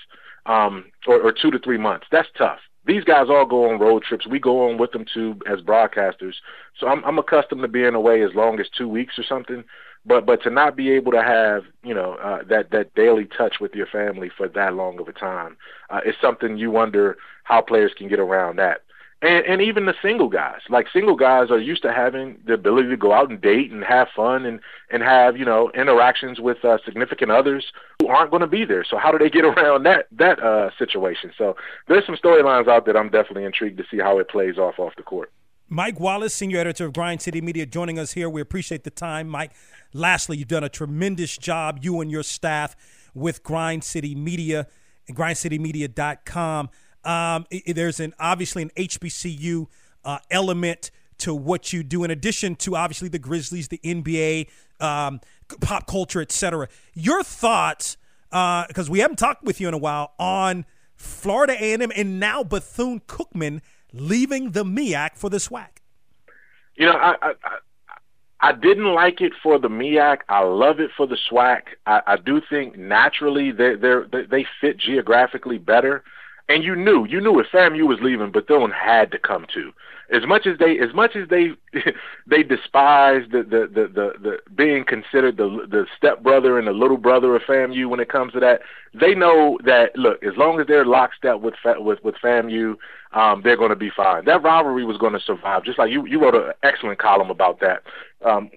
um or, or two to three months. That's tough. These guys all go on road trips. We go on with them too as broadcasters. So I'm, I'm accustomed to being away as long as two weeks or something but but to not be able to have you know uh, that that daily touch with your family for that long of a time uh, is something you wonder how players can get around that. And, and even the single guys, like single guys, are used to having the ability to go out and date and have fun and and have you know interactions with uh, significant others who aren't going to be there. So how do they get around that that uh, situation? So there's some storylines out that I'm definitely intrigued to see how it plays off off the court. Mike Wallace, senior editor of Grind City Media, joining us here. We appreciate the time, Mike. Lastly, you've done a tremendous job, you and your staff, with Grind City Media and grindcitymedia.com. Um, it, there's an obviously an HBCU uh, element to what you do, in addition to obviously the Grizzlies, the NBA, um, pop culture, etc. Your thoughts, because uh, we haven't talked with you in a while, on Florida A&M and now Bethune Cookman leaving the MEAC for the SWAC. You know, I, I, I didn't like it for the MEAC. I love it for the SWAC. I, I do think naturally they they they fit geographically better. And you knew, you knew if FAMU was leaving, Bethune had to come too. As much as they, as much as they, they despise the the, the the the being considered the the stepbrother and the little brother of FAMU when it comes to that. They know that look, as long as they're lockstep with with with FAMU, um, they're going to be fine. That rivalry was going to survive. Just like you, you wrote an excellent column about that. Um,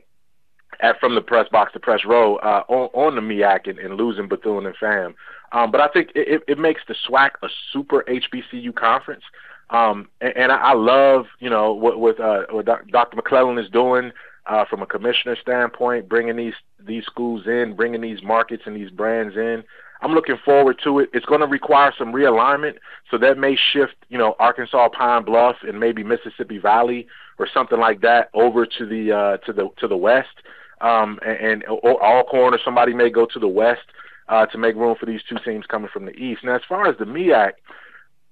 at from the press box to press row uh, on, on the MEAC and, and losing Bethune and FAM. Um, but I think it, it makes the SWAC a super HBCU conference. Um, and, and I, love, you know, what, what, uh, what Dr. McClelton is doing uh, from a commissioner standpoint, bringing these these schools in, bringing these markets and these brands in. I'm looking forward to it. It's going to require some realignment, so that may shift, you know, Arkansas Pine Bluff and maybe Mississippi Valley or something like that over to the uh, to the to the west. Um, and, and or Alcorn or somebody may go to the west uh, to make room for these two teams coming from the east. Now, as far as the MEAC,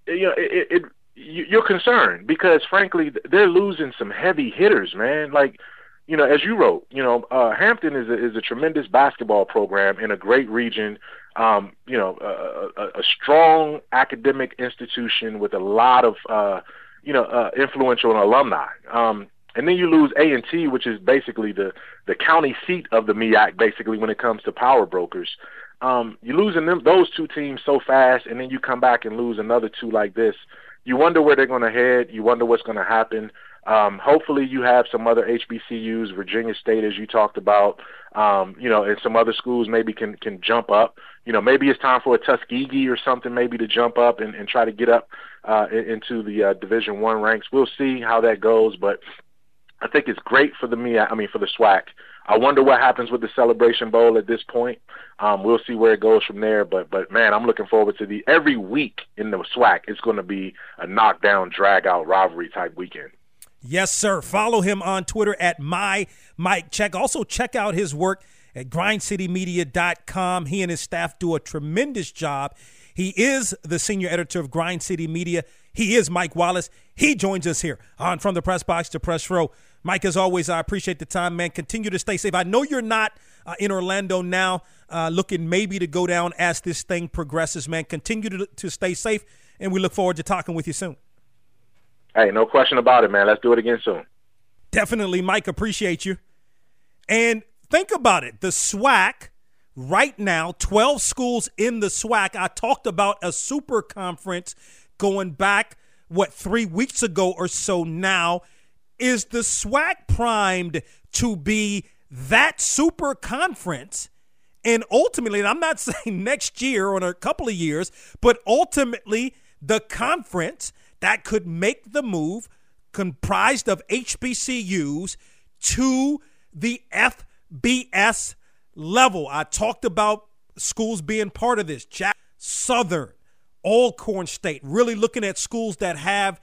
you know, it, it you're concerned because frankly they're losing some heavy hitters, man. Like, you know, as you wrote, you know, uh, Hampton is a, is a tremendous basketball program in a great region. Um, you know, a, a, a strong academic institution with a lot of, uh, you know, uh, influential alumni. Um, and then you lose A and T, which is basically the the county seat of the MEAC, basically when it comes to power brokers. Um, you're losing them those two teams so fast, and then you come back and lose another two like this you wonder where they're going to head. You wonder what's going to happen. Um, hopefully, you have some other HBCUs, Virginia State, as you talked about. Um, you know, and some other schools maybe can can jump up. You know, maybe it's time for a Tuskegee or something, maybe to jump up and, and try to get up uh, into the uh, Division One ranks. We'll see how that goes, but I think it's great for the me. I mean, for the SWAC I wonder what happens with the Celebration Bowl at this point. Um, we'll see where it goes from there. But but man, I'm looking forward to the every week in the SWAC. It's going to be a knockdown, drag out rivalry type weekend. Yes, sir. Follow him on Twitter at my Mic Checka. Also check out his work at grindcitymedia.com. He and his staff do a tremendous job. He is the senior editor of Grind City Media. He is Mike Wallace. He joins us here on From the Press Box to Press Row. Mike, as always, I appreciate the time, man. Continue to stay safe. I know you're not uh, in Orlando now, uh, looking maybe to go down as this thing progresses, man. Continue to, to stay safe, and we look forward to talking with you soon. Hey, no question about it, man. Let's do it again soon. Definitely, Mike. Appreciate you. And think about it the SWAC right now, 12 schools in the SWAC. I talked about a super conference going back, what, three weeks ago or so now. Is the SWAC primed to be that super conference? And ultimately, and I'm not saying next year or in a couple of years, but ultimately, the conference that could make the move comprised of HBCUs to the FBS level. I talked about schools being part of this. Jackson Southern, Alcorn State, really looking at schools that have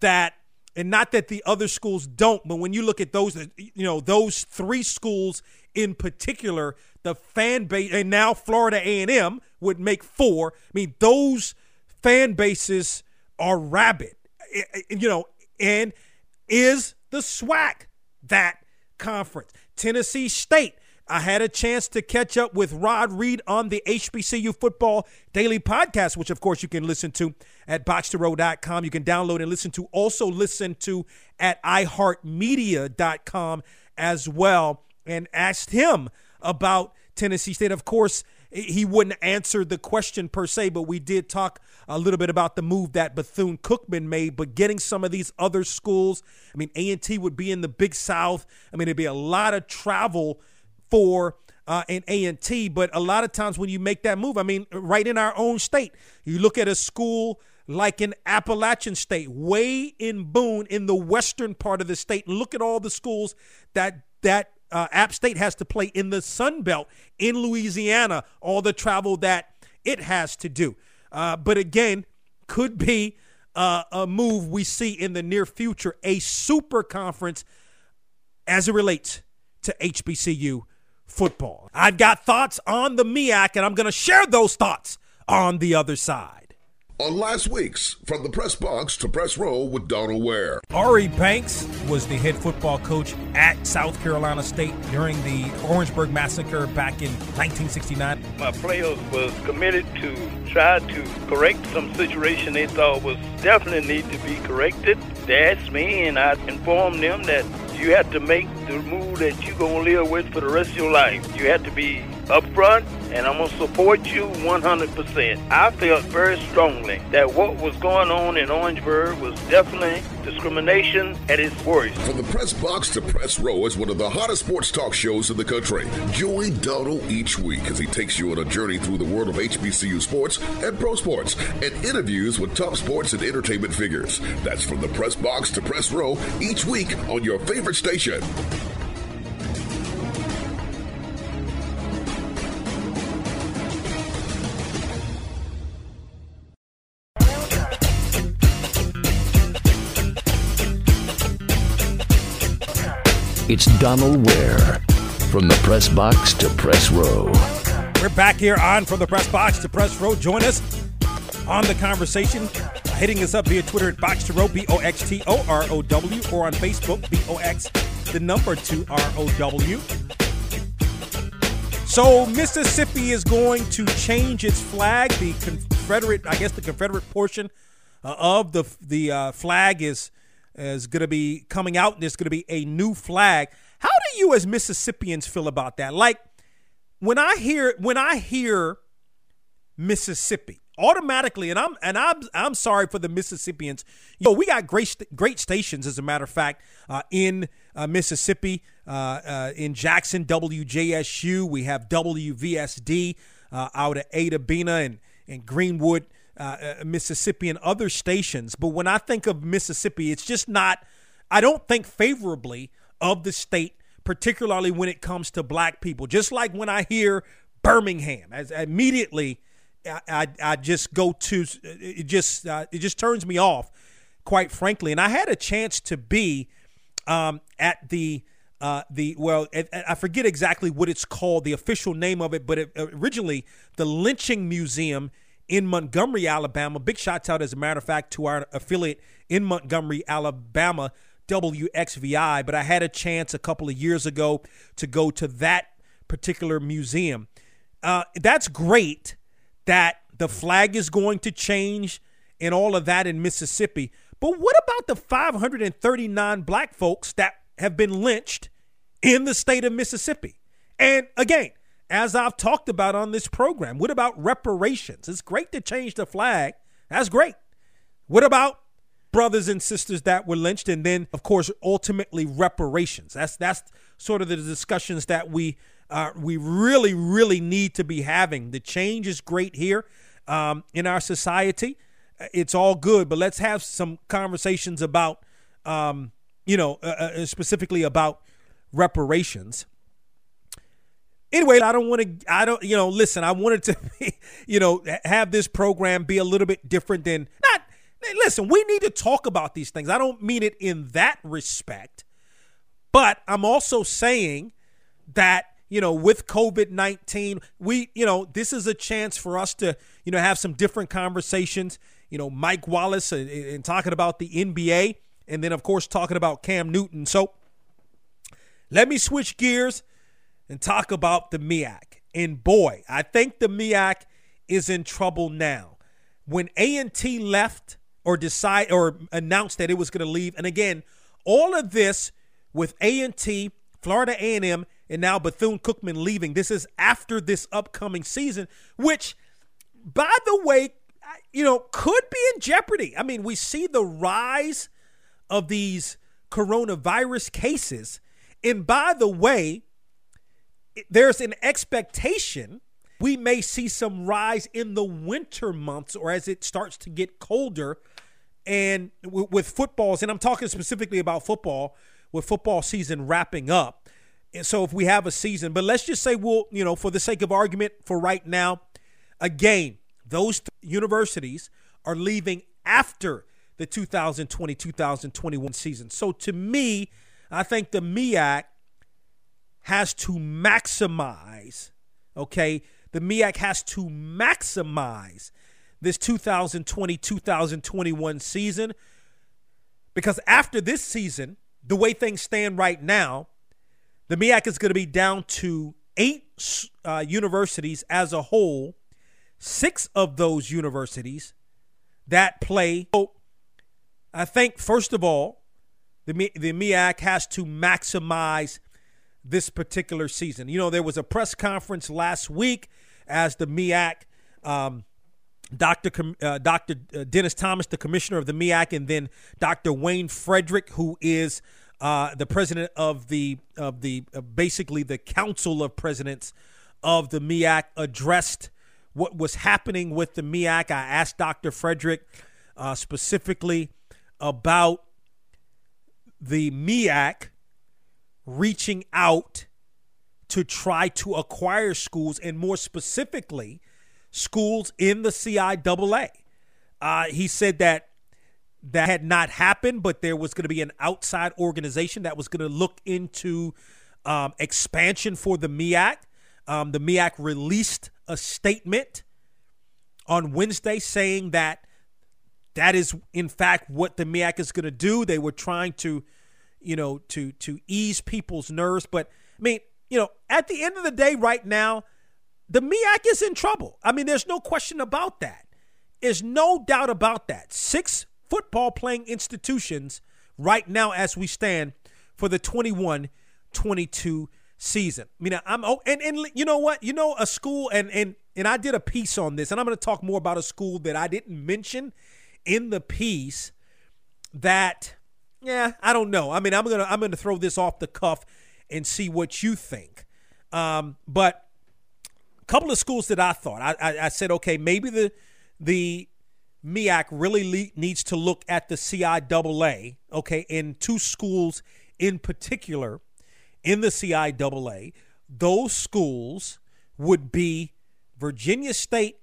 that and not that the other schools don't but when you look at those you know those three schools in particular the fan base and now Florida A&M would make four I mean those fan bases are rabid eh, eh, you know and is the SWAC that conference Tennessee State I had a chance to catch up with Rod Reed on the HBCU Football Daily Podcast, which of course you can listen to at boxtorow.com. You can download and listen to, also listen to at iHeartMedia.com as well, and asked him about Tennessee State. Of course, he wouldn't answer the question per se, but we did talk a little bit about the move that Bethune Cookman made, but getting some of these other schools. I mean, A&T would be in the Big South. I mean, it'd be a lot of travel for uh, an A&T. But a lot of times when you make that move, I mean, right in our own state, you look at a school like in Appalachian State, way in Boone, in the western part of the state, and look at all the schools that that uh, App State has to play in the Sun Belt in Louisiana, all the travel that it has to do. Uh, but again, could be uh, a move we see in the near future, a super conference as it relates to HBCU football. I've got thoughts on the MEAC, and I'm going to share those thoughts on the other side. On last week's From the Press Box to Press Row with Donald Ware. Oree Banks was the head football coach at South Carolina State during the Orangeburg Massacre back in 1969. My players was committed to try to correct some situation they thought was definitely need to be corrected. They asked me, and I informed them that you have to make the move that you're going to live with for the rest of your life. You have to be upfront, and I'm going to support you 100%. I felt very strongly that what was going on in Orangeburg was definitely discrimination at its worst. From the press box to press row is one of the hottest sports talk shows in the country. Join Donald each week as he takes you on a journey through the world of HBCU sports and pro sports and interviews with top sports and entertainment figures. That's from the press box to press row each week on your favorite station. Donald Ware from the press box to press row. We're back here on From the Press Box to Press Row. Join us on the conversation. Hitting us up via Twitter at Box to Row, B O X T O R O W, or on Facebook, B O X, the number two R O W. So Mississippi is going to change its flag. The Confederate, I guess, the Confederate portion uh, of the the uh, flag is is going to be coming out, and there's going to be a new flag. How do you, as Mississippians, feel about that? Like when I hear when I hear Mississippi, automatically, and I'm and I'm I'm sorry for the Mississippians. Yo, we got great great stations, as a matter of fact, uh, in uh, Mississippi, uh, uh in Jackson, WJSU. We have WVSD uh, out at Itta Bena and and Greenwood. Uh, Mississippi and other stations. But when I think of Mississippi, it's just not, I don't think favorably of the state, particularly when it comes to black people. Just like when I hear Birmingham, as immediately I, I, I just go to, it just, uh, it just turns me off, quite frankly. And I had a chance to be um, at the, uh, the well, I forget exactly what it's called, the official name of it, but it, originally the Lynching Museum in Montgomery, Alabama. Big shots out, as a matter of fact, to our affiliate in Montgomery, Alabama, WXVI. But I had a chance a couple of years ago to go to that particular museum. Uh, that's great that the flag is going to change and all of that in Mississippi. But what about the 539 black folks that have been lynched in the state of Mississippi? And again, as I've talked about on this program. What about reparations? It's great to change the flag. That's great. What about brothers and sisters that were lynched and then of course ultimately reparations? That's that's sort of the discussions that we uh, we really really need to be having. The change is great here um, in our society. It's all good, but let's have some conversations about um, you know uh, uh specifically about reparations anyway, I don't want to, I don't, you know, listen, I wanted to, you know, have this program be a little bit different than, listen, we need to talk about these things. I don't mean it in that respect, but I'm also saying that, you know, with COVID 19, we, you know, this is a chance for us to, you know, have some different conversations. You know, Mike Wallace uh, and, and talking about the NBA, and then, of course, talking about Cam Newton. So let me switch gears and talk about the MEAC. And boy, I think the MEAC is in trouble now. When A&T left or decide or announced that it was going to leave, and again, all of this with A&T, Florida A&M, and now Bethune-Cookman leaving. This is after this upcoming season, which, by the way, you know, could be in jeopardy. I mean, we see the rise of these coronavirus cases. And by the way, there's an expectation we may see some rise in the winter months or as it starts to get colder and w- with footballs and i'm talking specifically about football with football season wrapping up and so if we have a season but let's just say we'll you know for the sake of argument for right now again those th- universities are leaving after the 2020-2021 season so to me i think the MEAC has to maximize, okay? The MEAC has to maximize this 2020-2021 season because after this season, the way things stand right now, the MEAC is going to be down to eight uh, universities as a whole. Six of those universities that play. So I think first of all, the the MEAC has to maximize this particular season. You know, there was a press conference last week as the MEAC Um, Dr. Com- uh, Dr. Uh, Dennis Thomas, the commissioner of the MEAC, and then Dr. Wayne Frederick, who is uh, the president of the of the uh, basically the council of presidents of the MEAC, addressed what was happening with the MEAC. I asked Dr. Frederick uh, specifically about the MEAC reaching out to try to acquire schools, and more specifically schools in the CIAA. Uh, he said that that had not happened, but there was going to be an outside organization that was going to look into um, expansion for the MEAC. Um, the MEAC released a statement on Wednesday saying that that is in fact what the MEAC is going to do. They were trying to, you know, to to ease people's nerves, but I mean, you know, at the end of the day, right now, the MEAC is in trouble. I mean, there's no question about that. There's no doubt about that. Six football playing institutions right now as we stand for the 21 22 season. I mean, I'm oh, and and you know what? You know, a school and and and I did a piece on this, and I'm going to talk more about a school that I didn't mention in the piece. That, yeah, I don't know. I mean, I'm gonna I'm gonna throw this off the cuff and see what you think. Um, but couple of schools that I thought I, I, I said, okay, maybe the the MEAC really le- needs to look at the CIAA, okay, in two schools in particular in the CIAA. Those schools would be Virginia State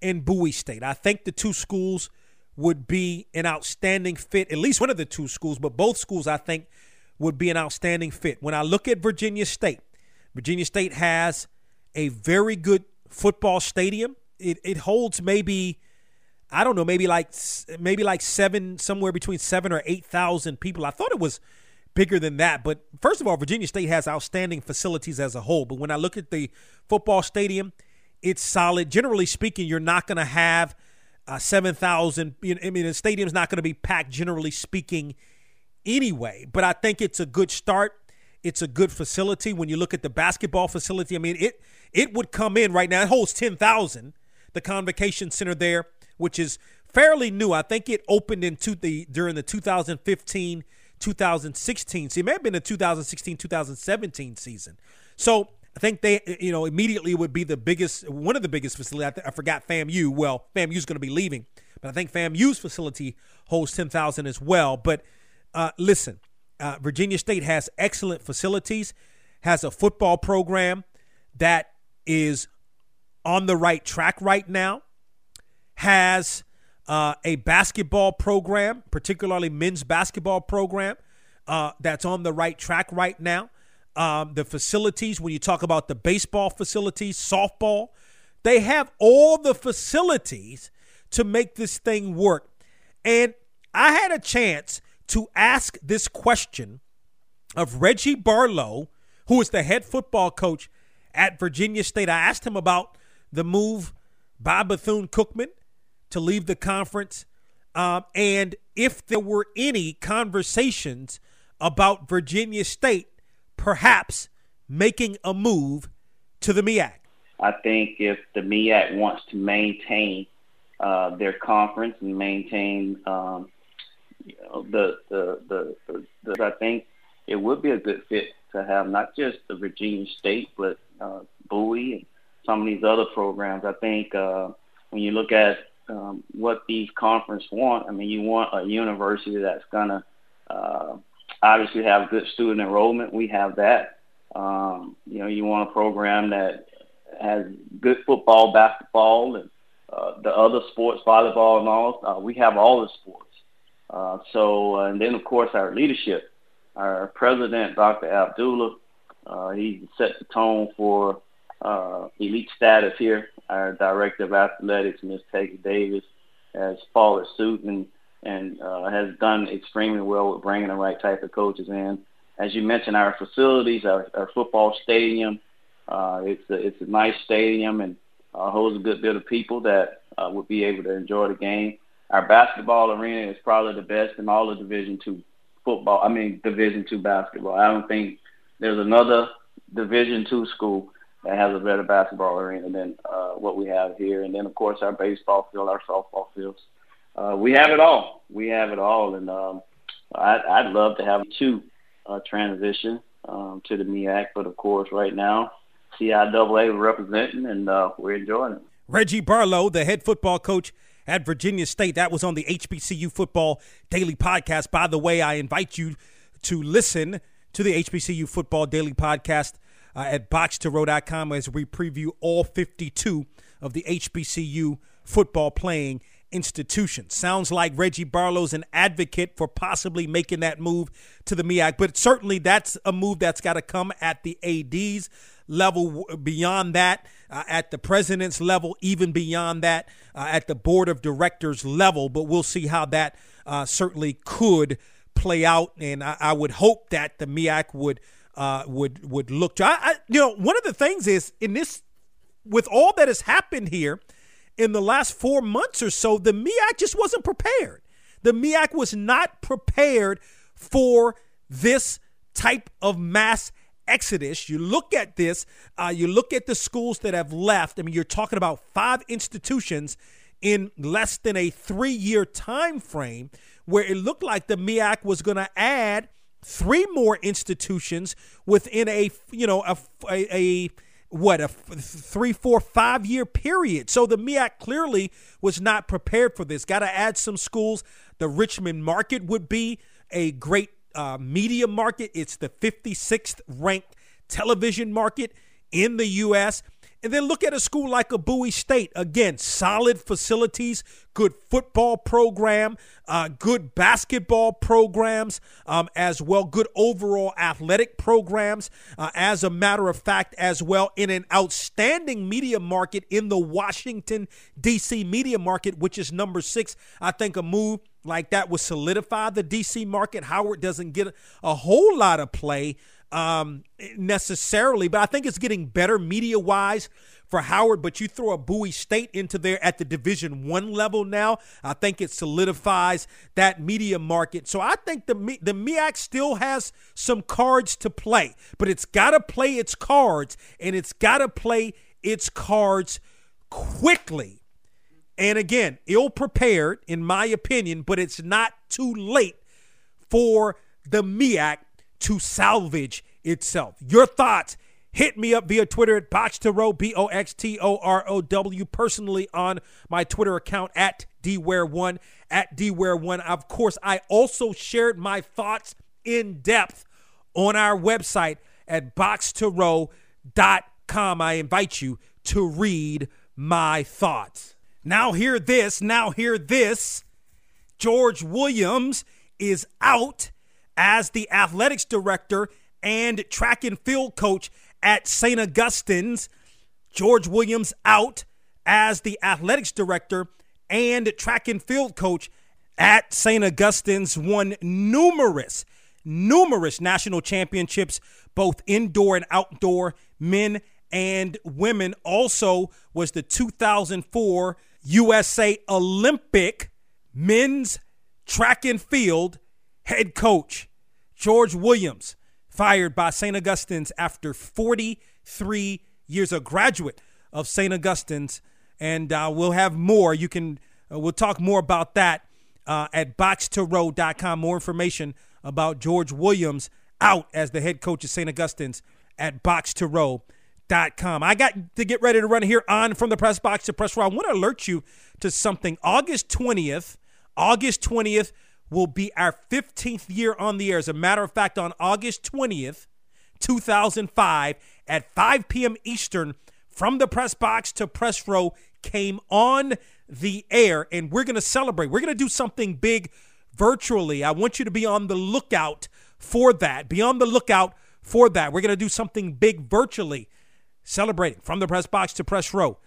and Bowie State. I think the two schools would be an outstanding fit, at least one of the two schools, but both schools I think would be an outstanding fit. When I look at Virginia State, Virginia State has a very good football stadium. It, it holds maybe I don't know, maybe like maybe like seven, somewhere between seven or eight thousand people. I thought it was bigger than that. But first of all, Virginia State has outstanding facilities as a whole. But when I look at the football stadium, it's solid. Generally speaking, you're not going to have uh, seven thousand. I mean, the stadium's not going to be packed. Generally speaking, anyway. But I think it's a good start. It's a good facility. When you look at the basketball facility, I mean it it would come in right now. It holds ten thousand. The convocation center there, which is fairly new. I think it opened into the during the 2015 2016 season. It may have been the 2016 2017 season. So I think they, you know, immediately would be the biggest, one of the biggest facilities. I, th- I forgot FAMU. Well, FAMU's going to be leaving, but I think FAMU's facility holds 10,000 as well. But uh, listen, uh, Virginia State has excellent facilities, has a football program that is on the right track right now, has uh, a basketball program, particularly men's basketball program, uh, that's on the right track right now. Um, the facilities, when you talk about the baseball facilities, softball, they have all the facilities to make this thing work. And I had a chance to ask this question of Reggie Barlow, who is the head football coach at Virginia State. I asked him about the move by Bethune Cookman to leave the conference um, and if there were any conversations about Virginia State perhaps making a move to the MEAC. I think if the MEAC wants to maintain uh, their conference and maintain um, you know, the, the, the, the, I think it would be a good fit to have not just the Virginia State, but uh, Bowie and some of these other programs. I think uh, when you look at um, what these conferences want, I mean, you want a university that's going to uh, obviously have good student enrollment. We have that. Um, you know, you want a program that has good football, basketball, and uh, the other sports, volleyball, and all. Uh, we have all the sports. Uh, so, uh, and then of course our leadership, our president, Dr. Abdullah, uh, he set the tone for uh, elite status here. Our director of athletics, Ms. Peggy Davis, has followed suit and and uh, has done extremely well with bringing the right type of coaches in. As you mentioned, our facilities, our, our football stadium, uh, it's a, it's a nice stadium and uh, holds a good bit of people that uh, would be able to enjoy the game. Our basketball arena is probably the best in all of Division two football. I mean Division two basketball. I don't think there's another Division two school that has a better basketball arena than uh, what we have here. And then of course our baseball field, our softball fields. Uh, we have it all. We have it all, and um, I'd, I'd love to have two uh, transition um, to the MEAC, but of course right now CIAA representing, and uh, we're enjoying it. Reggie Barlow, the head football coach at Virginia State. That was on the HBCU Football Daily Podcast. By the way, I invite you to listen to the HBCU Football Daily Podcast uh, at box2row.com as we preview all 52 of the HBCU football playing institutions. Sounds like Reggie Barlow's an advocate for possibly making that move to the MEAC, but certainly that's a move that's got to come at the AD's level, beyond that, uh, at the president's level, even beyond that, uh, at the board of directors level. But we'll see how that uh, certainly could play out, and I, I, would hope that the MEAC would uh, would would look to. I, I, you know, one of the things is in this, with all that has happened here in the last four months or so, the MEAC just wasn't prepared. The MEAC was not prepared for this type of mass exodus. You look at this, uh, you look at the schools that have left. I mean, you're talking about five institutions in less than a three year time frame where it looked like the MEAC was going to add three more institutions within a, you know, a, a, a what a three, four, five year period. So the MEAC clearly was not prepared for this. Got to add some schools. The Richmond market would be a great uh, media market. It's the 56th ranked television market in the U.S. And then look at a school like a Bowie State. Again, solid facilities, good football program, uh, good basketball programs um, as well, good overall athletic programs, uh, as a matter of fact, as well, in an outstanding media market in the Washington, D.C. media market, which is number six. I think a move like that would solidify the D.C. market. Howard doesn't get a whole lot of play um, necessarily, but I think it's getting better media wise for Howard. But you throw a Bowie State into there at the Division One level now, I think it solidifies that media market. So I think the the MEAC still has some cards to play, but it's got to play its cards, and it's got to play its cards quickly. And again, ill prepared, in my opinion, but it's not too late for the MEAC to salvage itself. Your thoughts. Hit me up via Twitter at Box to Row, B O X T O R O W, personally on my Twitter account at DWare1, at DWare1. Of course, I also shared my thoughts in depth on our website at box2row.com. I invite you to read my thoughts. Now, hear this. Now, hear this. George Williams is out as the athletics director and track and field coach at St. Augustine's. George Williams out as the athletics director and track and field coach at St. Augustine's. Won numerous, numerous national championships, both indoor and outdoor, men and women. Also was the 2004 USA Olympic men's track and field head coach George Williams, fired by St. Augustine's after 43 years, a graduate of St. Augustine's. And uh, we'll have more. You can, uh, we'll talk more about that uh, at box2row.com. More information about George Williams out as the head coach of St. Augustine's at box2row.com. I got to get ready to run here on from the press box to press row. I want to alert you to something. August 20th, August 20th, will be our 15th year on the air. As a matter of fact, on August 20th, 2005, at 5 p.m. Eastern, from the press box to press row came on the air, and we're going to celebrate. We're going to do something big virtually. I want you to be on the lookout for that. Be on the lookout for that. We're going to do something big virtually celebrating from the press box to press row.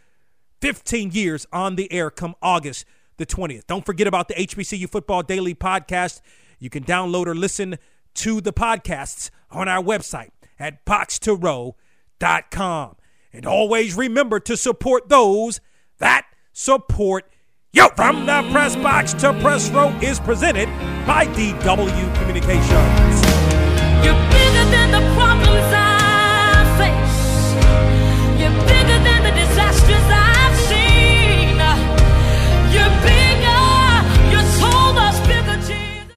15 years on the air come August the 20th. Don't forget about the HBCU Football Daily podcast. You can download or listen to the podcasts on our website at box2row.com. And always remember to support those that support you. From the press box to press row is presented by DW Communications.